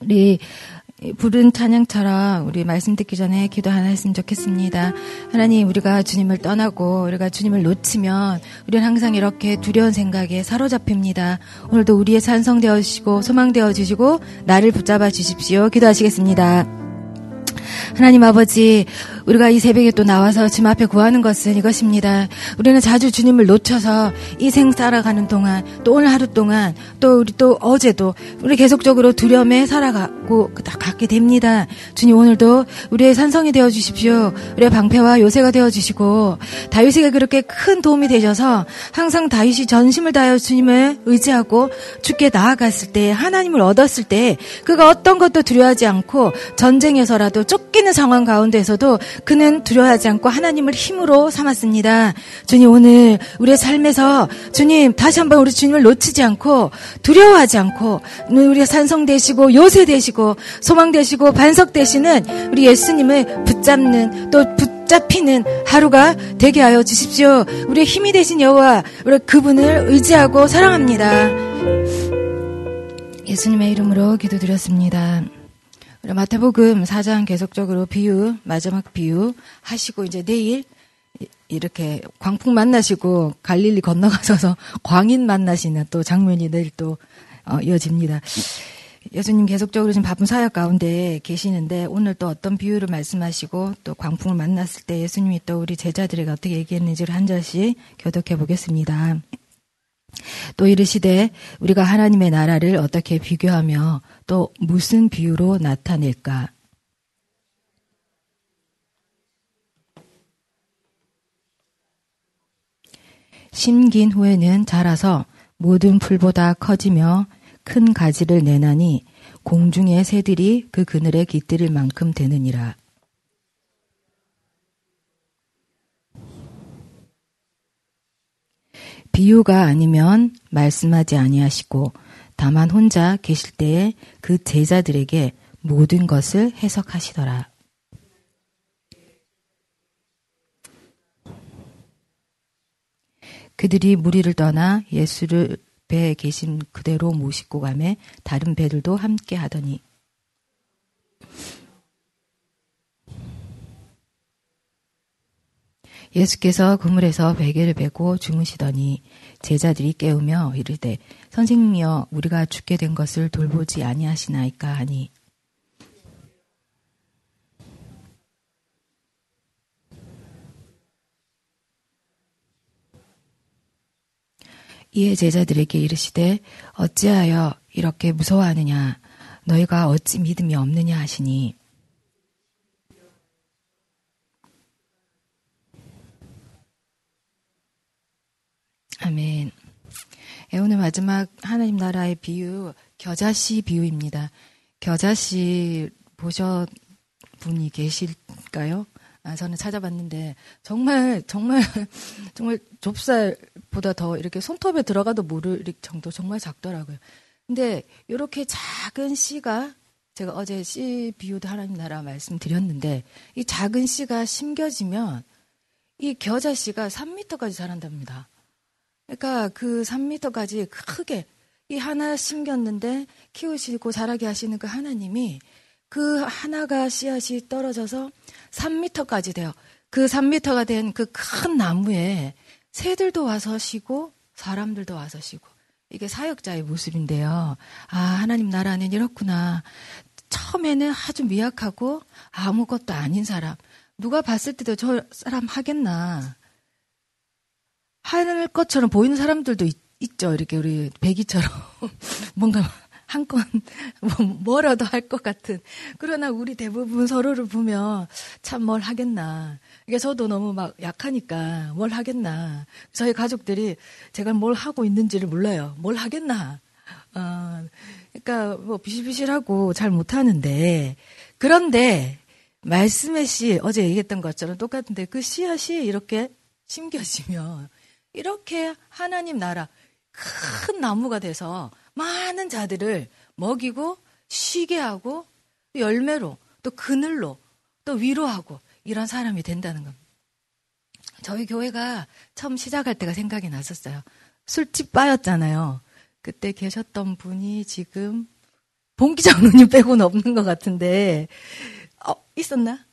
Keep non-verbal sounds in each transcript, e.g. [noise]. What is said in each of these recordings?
우리 부른 찬양처럼 우리 말씀 듣기 전에 기도 하나 했으면 좋겠습니다. 하나님, 우리가 주님을 떠나고 우리가 주님을 놓치면 우리는 항상 이렇게 두려운 생각에 사로잡힙니다. 오늘도 우리의 산성되어 주시고 소망되어 주시고 나를 붙잡아 주십시오. 기도하시겠습니다. 하나님 아버지, 우리가 이 새벽에 또 나와서 주님 앞에 구하는 것은 이것입니다. 우리는 자주 주님을 놓쳐서 이생 살아가는 동안, 또 오늘 하루 동안, 또 우리 또 어제도 우리 계속적으로 두려움에 살아가고 갖게 됩니다. 주님 오늘도 우리의 산성이 되어 주십시오. 우리의 방패와 요새가 되어 주시고 다윗에게 그렇게 큰 도움이 되셔서 항상 다윗이 전심을 다하여 주님을 의지하고 주께 나아갔을 때 하나님을 얻었을 때 그가 어떤 것도 두려워하지 않고 전쟁에서라도 쫓기는 상황 가운데서도 그는 두려워하지 않고 하나님을 힘으로 삼았습니다. 주님 오늘 우리의 삶에서 주님 다시 한번 우리 주님을 놓치지 않고 두려워하지 않고 우리의 산성 되시고 요새 되시고 소망 되시고 반석 되시는 우리 예수님을 붙잡는 또 붙 잡히는 하루가 되게 하여 주십시오. 우리의 힘이 되신 여호와 우리 그분을 의지하고 사랑합니다. 예수님의 이름으로 기도드렸습니다. 마태복음 4장 계속적으로 비유, 마지막 비유 하시고 이제 내일 이렇게 광풍 만나시고 갈릴리 건너가셔서 [laughs] 광인 만나시는 또 장면이 내일 또 어, 이어집니다. 예수님 계속적으로 지금 바쁜 사역 가운데 계시는데 오늘 또 어떤 비유를 말씀하시고 또 광풍을 만났을 때 예수님이 또 우리 제자들에게 어떻게 얘기했는지를 한 절씩 교독해 보겠습니다. 또 이르시되 우리가 하나님의 나라를 어떻게 비교하며 또 무슨 비유로 나타낼까? 심긴 후에는 자라서 모든 풀보다 커지며 큰 가지를 내나니 공중의 새들이 그 그늘에 깃들일 만큼 되느니라. 비유가 아니면 말씀하지 아니하시고 다만 혼자 계실 때에 그 제자들에게 모든 것을 해석하시더라. 그들이 무리를 떠나 예수를 배에 계신 그대로 모시고 가매 다른 배들도 함께 하더니 예수께서 그물에서 베개를 베고 주무시더니 제자들이 깨우며 이르되 선생님이여 우리가 죽게 된 것을 돌보지 아니하시나이까 하니. 이에 제자들에게 이르시되 어찌하여 이렇게 무서워하느냐? 너희가 어찌 믿음이 없느냐 하시니 아멘. 예, 오늘 마지막 하나님 나라의 비유 겨자씨 비유입니다. 겨자씨 보셔 분이 계실까요? 아, 저는 찾아봤는데 정말 정말 [laughs] 정말 좁쌀보다 더 이렇게 손톱에 들어가도 모를 정도 정말 작더라고요. 근데 이렇게 작은 씨가 제가 어제 씨 비유도 하나님 나라 말씀드렸는데 이 작은 씨가 심겨지면 이 겨자 씨가 3미터까지 자란답니다. 그러니까 그 3미터까지 크게 이 하나 심겼는데 키우시고 자라게 하시는 그 하나님이 그 하나가 씨앗이 떨어져서 3미터까지 돼요. 그 3미터가 된 그 큰 나무에 새들도 와서 쉬고 사람들도 와서 쉬고 이게 사역자의 모습인데요. 아, 하나님 나라는 이렇구나. 처음에는 아주 미약하고 아무것도 아닌 사람. 누가 봤을 때도 저 사람 하겠나. 하는 것처럼 보이는 사람들도 있, 죠 이렇게 우리 배기처럼. [laughs] 뭔가 한 건 뭐라도 할 것 같은. 그러나 우리 대부분 서로를 보면 참 뭘 하겠나. 이게 저도 너무 막 약하니까 뭘 하겠나. 저희 가족들이 제가 뭘 하고 있는지를 몰라요. 뭘 하겠나. 어, 그러니까 뭐 비실비실하고 잘 못하는데 그런데 말씀의 씨 어제 얘기했던 것처럼 똑같은데 그 씨앗이 이렇게 심겨지면 이렇게 하나님 나라 큰 나무가 돼서 많은 자들을 먹이고 쉬게 하고 열매로 또 그늘로 또 위로하고 이런 사람이 된다는 겁니다. 저희 교회가 처음 시작할 때가 생각이 났었어요. 술집 바였잖아요. 그때 계셨던 분이 지금 본기장로님 [laughs] 빼고는 없는 것 같은데, 어, 있었나?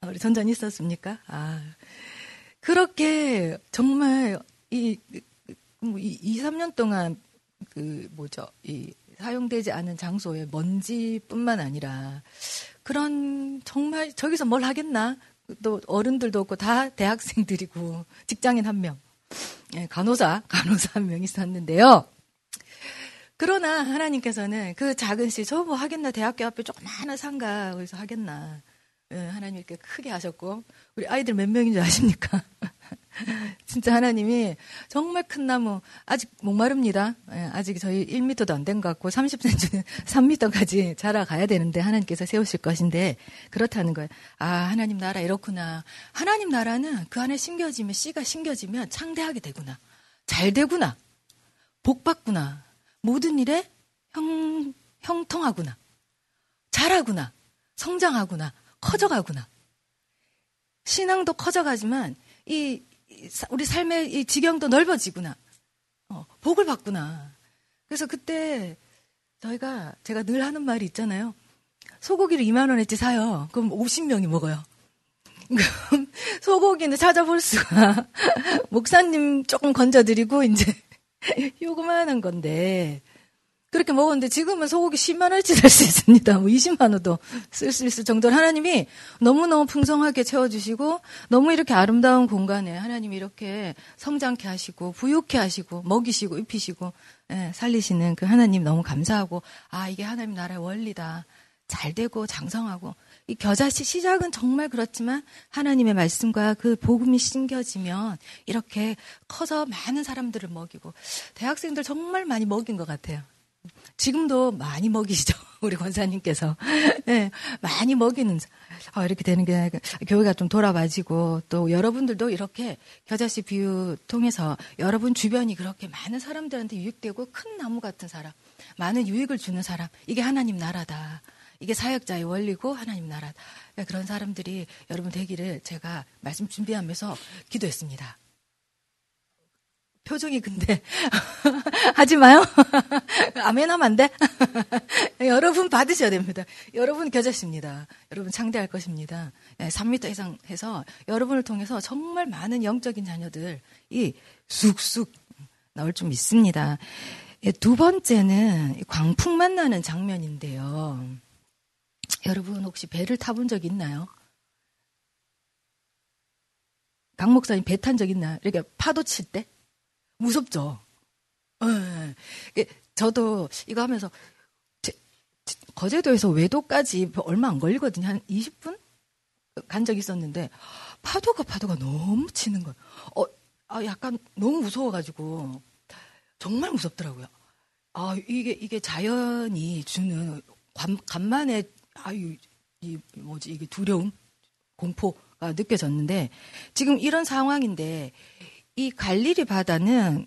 아, 우리 전전 있었습니까? 아, 그렇게 정말 이, 뭐 이, 2, 3년 동안 그 뭐죠, 이 사용되지 않은 장소에 먼지뿐만 아니라 그런 정말 저기서 뭘 하겠나? 또 어른들도 없고 다 대학생들이고 [laughs] 직장인 한 명, 예, 간호사, [laughs] 간호사 한 명 있었는데요. 그러나 하나님께서는 그 작은 시, 저뭐 하겠나, 대학교 앞에 조그마한 상가, 거기서 하겠나. 예, 하나님 이렇게 크게 하셨고, 우리 아이들 몇 명인 줄 아십니까? [laughs] 진짜 하나님이 정말 큰 나무, 아직 목마릅니다. 예, 아직 저희 1m도 안 된 것 같고, 30cm는 3m까지 [laughs] 자라가야 되는데, 하나님께서 세우실 것인데, 그렇다는 거예요. 아, 하나님 나라 이렇구나. 하나님 나라는 그 안에 심겨지면, 씨가 심겨지면 창대하게 되구나. 잘 되구나. 복 받구나. 모든 일에 형, 형통하구나. 잘하구나. 성장하구나. 커져가구나. 신앙도 커져가지만 이, 우리 삶의 이 지경도 넓어지구나. 어, 복을 받구나. 그래서 그때 저희가 제가 늘 하는 말이 있잖아요. 소고기를 2만 원어치 사요. 그럼 50명이 먹어요. 그럼 [laughs] 소고기는 찾아볼 수가 [laughs] 목사님 조금 건져드리고 이제 [laughs] 요금하는 건데 그렇게 먹었는데 지금은 소고기 10만 원치 살 수 있습니다. 뭐 20만 원도 쓸 수 있을 정도로 하나님이 너무너무 풍성하게 채워주시고 너무 이렇게 아름다운 공간에 하나님이 이렇게 성장케 하시고 부유케 하시고 먹이시고 입히시고 예, 살리시는 그 하나님 너무 감사하고 아 이게 하나님 나라의 원리다. 잘 되고 장성하고 이 겨자씨 시작은 정말 그렇지만 하나님의 말씀과 그 복음이 심겨지면 이렇게 커서 많은 사람들을 먹이고 대학생들 정말 많이 먹인 것 같아요. 지금도 많이 먹이시죠. [laughs] 우리 권사님께서. 네, 많이 먹이는, 어, 이렇게 되는 게 교회가 좀 돌아봐지고 또 여러분들도 이렇게 겨자씨 비유 통해서 여러분 주변이 그렇게 많은 사람들한테 유익되고 큰 나무 같은 사람, 많은 유익을 주는 사람, 이게 하나님 나라다. 이게 사역자의 원리고 하나님 나라. 그런 사람들이 여러분 되기를 제가 말씀 준비하면서 기도했습니다. 표정이 근데 [laughs] 하지 마요. [laughs] 아멘 하면 안 돼. [laughs] 여러분 받으셔야 됩니다. 여러분 겨자십니다. 여러분 창대할 것입니다. 3m 예, 이상 해서 여러분을 통해서 정말 많은 영적인 자녀들이 쑥쑥 나올 좀 있습니다. 예, 두 번째는 광풍 만나는 장면인데요. 여러분 혹시 배를 타본 적 있나요? 강 목사님 배 탄 적 있나요? 이렇게 파도 칠 때? 무섭죠. 네. 저도 이거 하면서 제, 거제도에서 외도까지 얼마 안 걸리거든요. 한 20분 간 적이 있었는데 파도가 파도가 너무 치는 거예요. 어, 아, 약간 너무 무서워가지고 정말 무섭더라고요. 아, 이게 이게 자연이 주는 간, 간만에 아유 이 뭐지 이게 두려움, 공포가 느껴졌는데 지금 이런 상황인데 이 갈릴리 바다는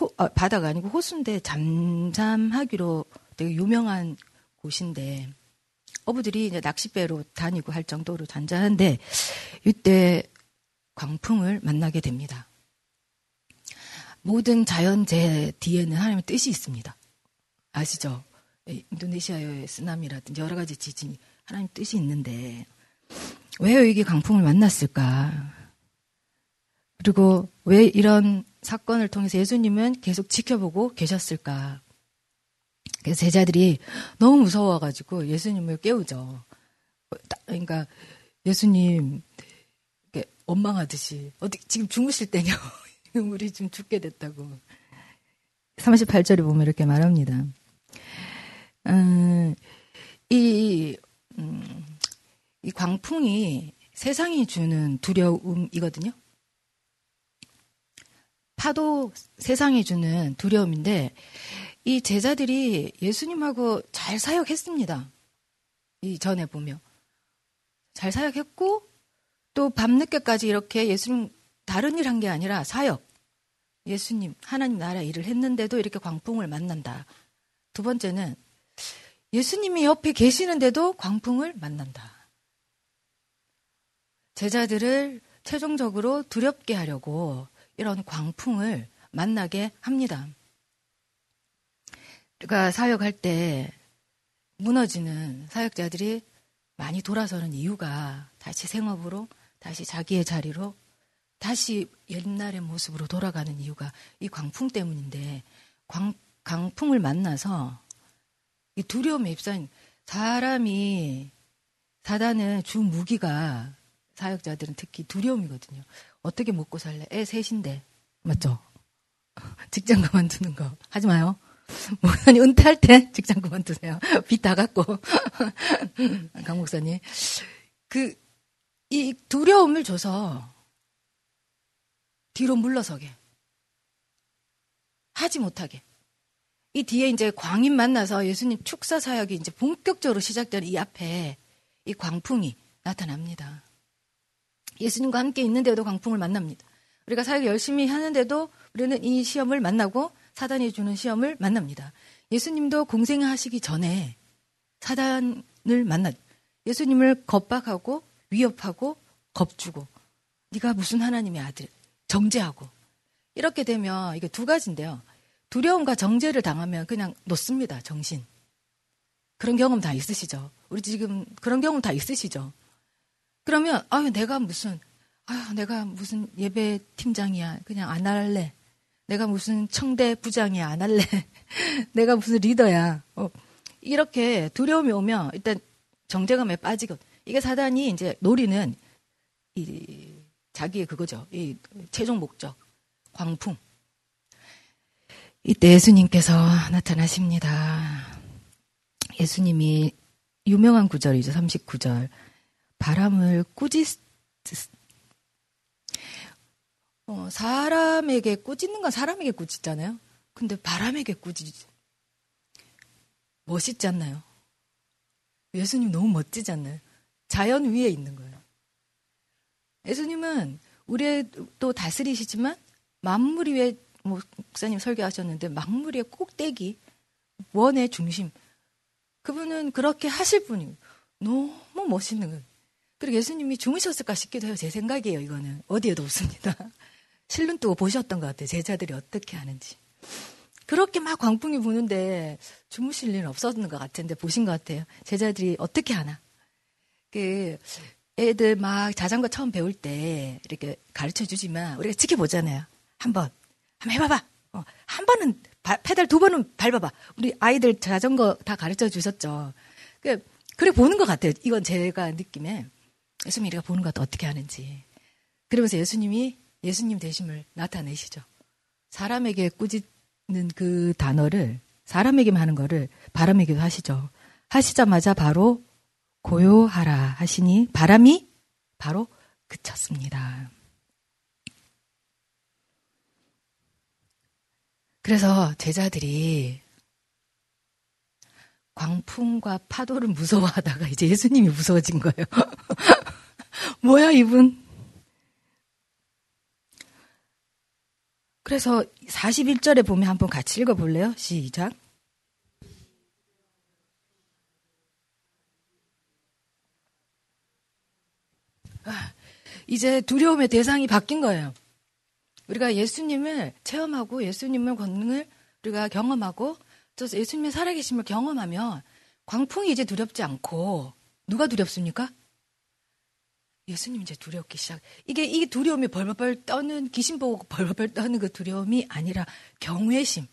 호, 아, 바다가 아니고 호수인데 잠잠하기로 되게 유명한 곳인데 어부들이 이제 낚싯배로 다니고 할 정도로 잔잔한데 이때 광풍을 만나게 됩니다. 모든 자연재해 뒤에는 하나님의 뜻이 있습니다. 아시죠? 인도네시아의 쓰나미라든지 여러 가지 지진이 하나님 뜻이 있는데 왜 이게 강풍을 만났을까? 그리고 왜 이런 사건을 통해서 예수님은 계속 지켜보고 계셨을까? 그래서 제자들이 너무 무서워가지고 예수님을 깨우죠. 그러니까 예수님 원망하듯이 어디 지금 주무실 때냐? [laughs] 우리 지금 죽게 됐다고. 38절에 보면 이렇게 말합니다. 음, 이, 음, 이 광풍이 세상이 주는 두려움이거든요. 파도 세상이 주는 두려움인데 이 제자들이 예수님하고 잘 사역했습니다. 이 전에 보면 잘 사역했고 또 밤늦게까지 이렇게 예수님 다른 일 한 게 아니라 사역 예수님 하나님 나라 일을 했는데도 이렇게 광풍을 만난다. 두 번째는 예수님이 옆에 계시는데도 광풍을 만난다. 제자들을 최종적으로 두렵게 하려고 이런 광풍을 만나게 합니다. 우리가 사역할 때 무너지는 사역자들이 많이 돌아서는 이유가 다시 생업으로, 다시 자기의 자리로, 다시 옛날의 모습으로 돌아가는 이유가 이 광풍 때문인데, 광, 강풍을 만나서 이 두려움에 입사인 사람이 사단의 주 무기가 사역자들은 특히 두려움이거든요. 어떻게 먹고 살래? 애 셋인데. 맞죠? [laughs] 직장 그만두는 거. 하지 마요. [laughs] 목사님 은퇴할 때 [laughs] 직장 그만두세요. 빚 다 갚고. 강 목사님. 그, 이 두려움을 줘서 뒤로 물러서게. 하지 못하게. 이 뒤에 이제 광인 만나서 예수님 축사 사역이 이제 본격적으로 시작된 이 앞에 이 광풍이 나타납니다. 예수님과 함께 있는데도 광풍을 만납니다. 우리가 사역 열심히 하는데도 우리는 이 시험을 만나고 사단이 주는 시험을 만납니다. 예수님도 공생하시기 전에 사단을 만났. 예수님을 겁박하고 위협하고 겁주고 네가 무슨 하나님의 아들 정죄하고 이렇게 되면 이게 두 가지인데요. 두려움과 정죄를 당하면 그냥 놓습니다. 정신. 그런 경험 다 있으시죠? 우리 지금 그런 경험 다 있으시죠? 그러면 아유 내가 무슨 아유 내가 무슨 예배 팀장이야. 그냥 안 할래. 내가 무슨 청대 부장이야. 안 할래. [laughs] 내가 무슨 리더야. 어, 이렇게 두려움이 오면 일단 정제감에 빠지고 이게 사단이 이제 노리는 이 자기의 그거죠. 이 최종 목적 광풍. 이때 예수님께서 나타나십니다. 예수님이 유명한 구절이죠. 39절. 바람을 꾸짖, 어, 사람에게 꾸짖는 건 사람에게 꾸짖잖아요. 근데 바람에게 꾸짖, 멋있지 않나요? 예수님 너무 멋지지 않나요? 자연 위에 있는 거예요. 예수님은 우리의 또 다스리시지만 만물 위에 뭐 목사님 설교하셨는데 만물의 꼭대기 원의 중심 그분은 그렇게 하실 분이 너무 멋있는 거예요. 그리고 예수님이 주무셨을까 싶기도 해요. 제 생각이에요. 이거는 어디에도 없습니다. [laughs] 실눈 뜨고 보셨던 것 같아요. 제자들이 어떻게 하는지. 그렇게 막 광풍이 부는데 주무실 일은 없었는 것 같은데 보신 것 같아요. 제자들이 어떻게 하나. 그 애들 막 자전거 처음 배울 때 이렇게 가르쳐 주지만 우리가 지켜보잖아요. 한 번 한번 해봐봐. 어, 한 번은 바, 페달 두 번은 밟아봐. 우리 아이들 자전거 다 가르쳐 주셨죠. 그 그래 보는 것 같아요. 이건 제가 느낌에 예수님이 우리가 보는 것 같아 어떻게 하는지. 그러면서 예수님이 예수님 되심을 나타내시죠. 사람에게 꾸짖는 그 단어를 사람에게만 하는 거를 바람에게도 하시죠. 하시자마자 바로 고요하라 하시니 바람이 바로 그쳤습니다. 그래서 제자들이 광풍과 파도를 무서워하다가 이제 예수님이 무서워진 거예요. [laughs] 뭐야, 이분? 그래서 41절에 보면 한번 같이 읽어볼래요? 시작. 아, 이제 두려움의 대상이 바뀐 거예요. 우리가 예수님을 체험하고 예수님의 권능을 우리가 경험하고 또 예수님의 살아계심을 경험하면 광풍이 이제 두렵지 않고 누가 두렵습니까? 예수님 이제 두렵기 시작. 이게 이 두려움이 벌벌벌 떠는 귀신 보고 벌벌벌 떠는 그 두려움이 아니라 경외심.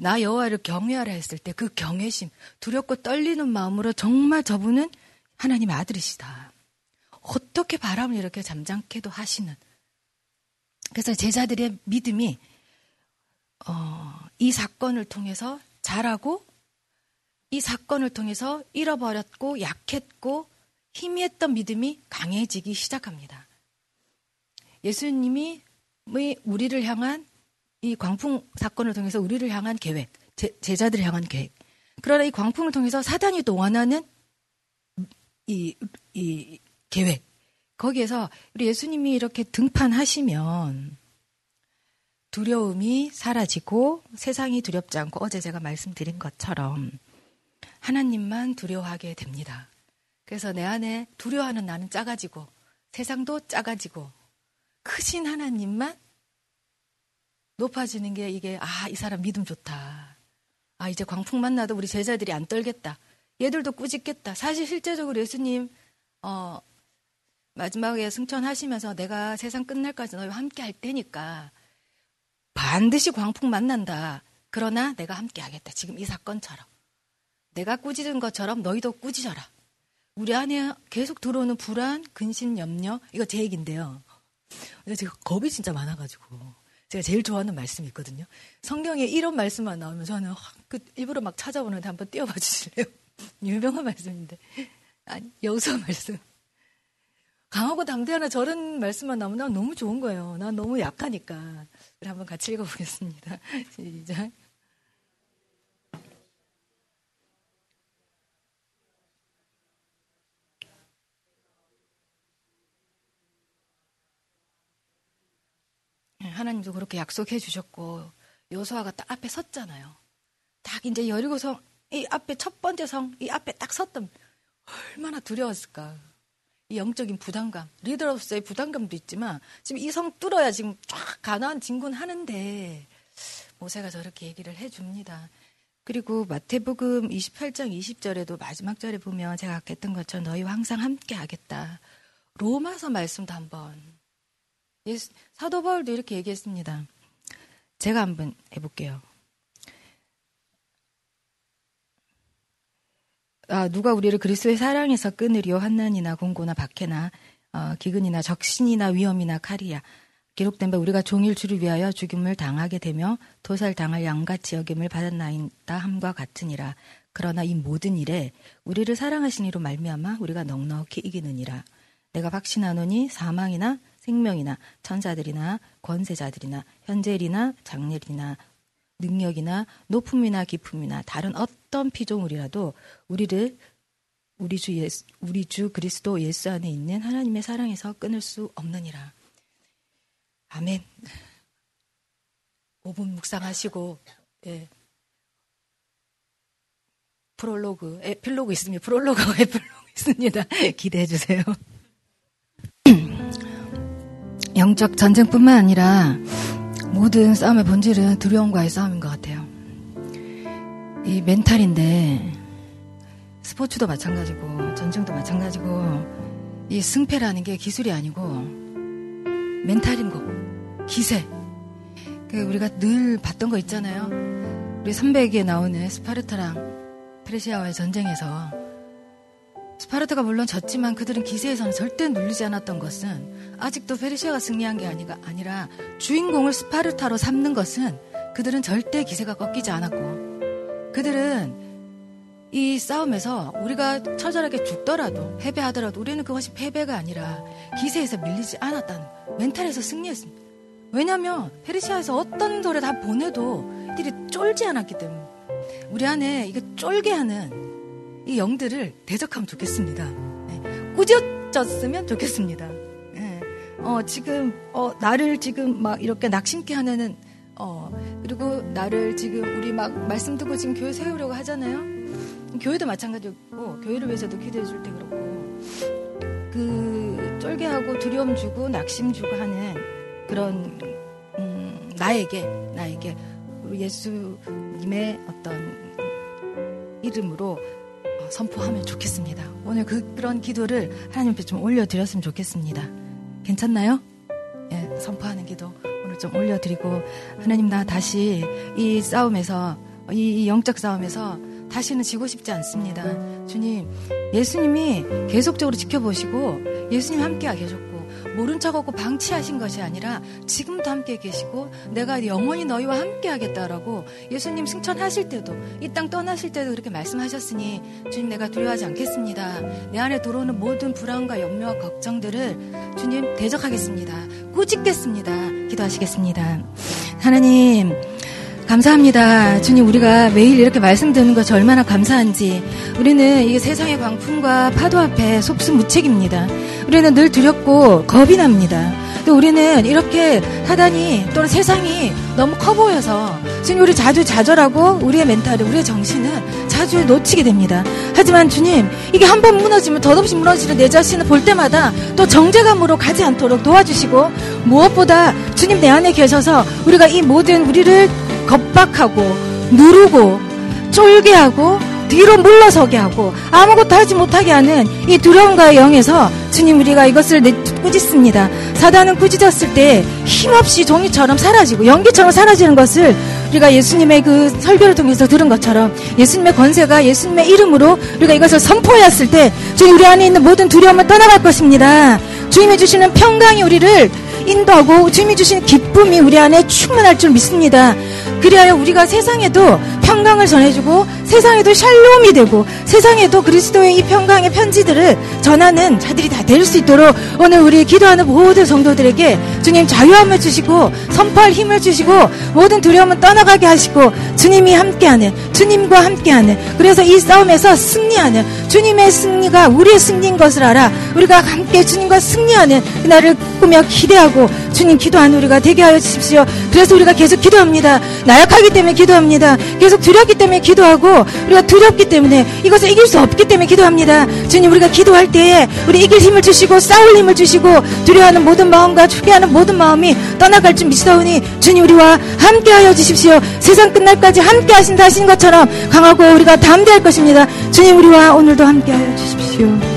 나 여호와를 경외하라 했을 때 그 경외심, 두렵고 떨리는 마음으로 정말 저분은 하나님의 아들이시다. 어떻게 바람을 이렇게 잠잠케도 하시는 그래서 제자들의 믿음이 어, 이 사건을 통해서 자라고 이 사건을 통해서 잃어버렸고 약했고 희미했던 믿음이 강해지기 시작합니다. 예수님이 우리를 향한 이 광풍 사건을 통해서 우리를 향한 계획, 제, 제자들을 향한 계획. 그러나 이 광풍을 통해서 사단이 또 원하는 이, 이 계획, 거기에서 우리 예수님이 이렇게 등판하시면 두려움이 사라지고 세상이 두렵지 않고 어제 제가 말씀드린 것처럼 하나님만 두려워하게 됩니다. 그래서 내 안에 두려워하는 나는 작아지고 세상도 작아지고 크신 하나님만 높아지는 게 이게 아, 이 사람 믿음 좋다. 아, 이제 광풍 만나도 우리 제자들이 안 떨겠다. 얘들도 꾸짖겠다. 사실 실제적으로 예수님 어, 마지막에 승천하시면서 내가 세상 끝날까지 너희와 함께 할 테니까 반드시 광풍 만난다. 그러나 내가 함께 하겠다. 지금 이 사건처럼. 내가 꾸짖은 것처럼 너희도 꾸짖어라. 우리 안에 계속 들어오는 불안, 근심, 염려, 이거 제 얘기인데요. 근데 제가 겁이 진짜 많아가지고. 제가 제일 좋아하는 말씀이 있거든요. 성경에 이런 말씀만 나오면 저는 그 일부러 막 찾아보는데 한번 띄워봐 주실래요? [laughs] 유명한 말씀인데. 아니, 여우서 말씀. 강하고 담대하나 저런 말씀만 나오면 난 너무 좋은 거예요. 난 너무 약하니까. 한번 같이 읽어보겠습니다. [laughs] 시작. 하나님도 그렇게 약속해 주셨고 요소아가 딱 앞에 섰잖아요. 딱 이제 여리고성 이 앞에 첫 번째 성 이 앞에 딱 섰던 얼마나 두려웠을까. 이 영적인 부담감, 리더로서의 부담감도 있지만 지금 이 성 뚫어야 지금 쫙 가나안 진군 하는데 모세가 저렇게 얘기를 해줍니다. 그리고 마태복음 28장 20절에도 마지막 절에 보면 제가 아까 했던 것처럼 너희와 항상 함께 하겠다. 로마서 말씀도 한번 예수, 사도 바울도 이렇게 얘기했습니다. 제가 한번 해볼게요. 아, 누가 우리를 그리스도의 사랑에서 끊으리요 한난이나 공고나 박해나 어, 기근이나 적신이나 위험이나 칼이야 기록된 바 우리가 종일 주를 위하여 죽임을 당하게 되며 도살 당할 양같이 여김을 받았나이다 함과 같으니라 그러나 이 모든 일에 우리를 사랑하신 이로 말미암아 우리가 넉넉히 이기느니라 내가 확신하노니 사망이나 생명이나 천사들이나 권세자들이나 현재일이나 장례일이나 능력이나 높음이나 기품이나 다른 어떤 피조물이라도 우리를 우리 주 예수, 우리 주 그리스도 예수 안에 있는 하나님의 사랑에서 끊을 수 없느니라. 아멘. 5분 묵상하시고 예. 프롤로그, 에필로그 있습니다. 프롤로그와 [laughs] 에필로그 있습니다. 기대해 주세요. 영적 전쟁뿐만 아니라 모든 싸움의 본질은 두려움과의 싸움인 것 같아요. 이 멘탈인데 스포츠도 마찬가지고 전쟁도 마찬가지고 이 승패라는 게 기술이 아니고 멘탈인 거 기세. 그 우리가 늘 봤던 거 있잖아요. 우리 300에 나오는 스파르타랑 페르시아와의 전쟁에서 스파르타가 물론 졌지만 그들은 기세에서는 절대 눌리지 않았던 것은 아직도 페르시아가 승리한 게 아니가, 아니라 주인공을 스파르타로 삼는 것은 그들은 절대 기세가 꺾이지 않았고 그들은 이 싸움에서 우리가 처절하게 죽더라도 패배하더라도 우리는 그것이 패배가 아니라 기세에서 밀리지 않았다는 멘탈에서 승리했습니다. 왜냐하면 페르시아에서 어떤 돌에 다 보내도 이들이 쫄지 않았기 때문에 우리 안에 이거 쫄게 하는 이 영들을 대적하면 좋겠습니다. 네. 꾸짖었으면 좋겠습니다. 네. 어, 지금, 어, 나를 지금 막 이렇게 낙심케 하는, 어, 그리고 나를 지금 우리 막 말씀 듣고 지금 교회 세우려고 하잖아요. 교회도 마찬가지고, 교회를 위해서도 기도해 줄 때 그렇고, 그, 쫄게하고 두려움 주고 낙심 주고 하는 그런, 음, 나에게, 나에게, 우리 예수님의 어떤 이름으로 선포하면 좋겠습니다. 오늘 그, 그런 기도를 하나님 앞에 좀 올려드렸으면 좋겠습니다. 괜찮나요? 예, 선포하는 기도 오늘 좀 올려드리고 하나님 나 다시 이 싸움에서 이, 이 영적 싸움에서 다시는 지고 싶지 않습니다. 주님, 예수님이 계속적으로 지켜보시고 예수님 함께 계셨고 모른 척하고 방치하신 것이 아니라 지금도 함께 계시고 내가 영원히 너희와 함께 하겠다라고 예수님 승천하실 때도 이 땅 떠나실 때도 그렇게 말씀하셨으니 주님 내가 두려워하지 않겠습니다. 내 안에 들어오는 모든 불안과 염려와 걱정들을 주님 대적하겠습니다. 꾸짖겠습니다. 기도하시겠습니다. 하나님 감사합니다. 주님, 우리가 매일 이렇게 말씀 듣는 것이 얼마나 감사한지. 우리는 이 세상의 광풍과 파도 앞에 속수무책입니다. 우리는 늘 두렵고 겁이 납니다. 또 우리는 이렇게 하다니 또는 세상이 너무 커 보여서 주님 우리 자주 좌절하고 우리의 멘탈을 우리의 정신은 자주 놓치게 됩니다. 하지만 주님 이게 한 번 무너지면 덧없이 무너지는 내 자신을 볼 때마다 또 정제감으로 가지 않도록 도와주시고 무엇보다 주님 내 안에 계셔서 우리가 이 모든 우리를 겁박하고 누르고 쫄게 하고 뒤로 물러서게 하고 아무것도 하지 못하게 하는 이 두려움과의 영에서 주님 우리가 이것을 꾸짖습니다. 사단은 꾸짖었을 때 힘없이 종이처럼 사라지고 연기처럼 사라지는 것을 우리가 예수님의 그 설교를 통해서 들은 것처럼 예수님의 권세가 예수님의 이름으로 우리가 이것을 선포했을 때 주님 우리 안에 있는 모든 두려움을 떠나갈 것입니다. 주님이 주시는 평강이 우리를 인도하고 주님이 주신 기쁨이 우리 안에 충만할 줄 믿습니다. 그리하여 우리가 세상에도 평강을 전해주고 세상에도 샬롬이 되고 세상에도 그리스도의 이 평강의 편지들을 전하는 자들이 다 될 수 있도록 오늘 우리 기도하는 모든 성도들에게 주님 자유함을 주시고 선포할 힘을 주시고 모든 두려움은 떠나가게 하시고 주님이 함께하는 주님과 함께하는 그래서 이 싸움에서 승리하는 주님의 승리가 우리의 승리인 것을 알아 우리가 함께 주님과 승리하는 그날을 꾸며 기대 하고 주님 기도하는 우리가 되게 하여 주십시오. 그래서 우리가 계속 기도합니다. 나약하기 때문에 기도합니다. 계속 두렵기 때문에 기도하고 우리가 두렵기 때문에 이것을 이길 수 없기 때문에 기도합니다. 주님 우리가 기도할 때에 우리 이길 힘을 주시고 싸울 힘을 주시고 두려워하는 모든 마음과 초기하는 모든 마음이 떠나갈 줄 믿사오니 주님 우리와 함께하여 주십시오. 세상 끝날까지 함께하신다 하신 것처럼 강하고 우리가 담대할 것입니다. 주님 우리와 오늘도 함께하여 주십시오.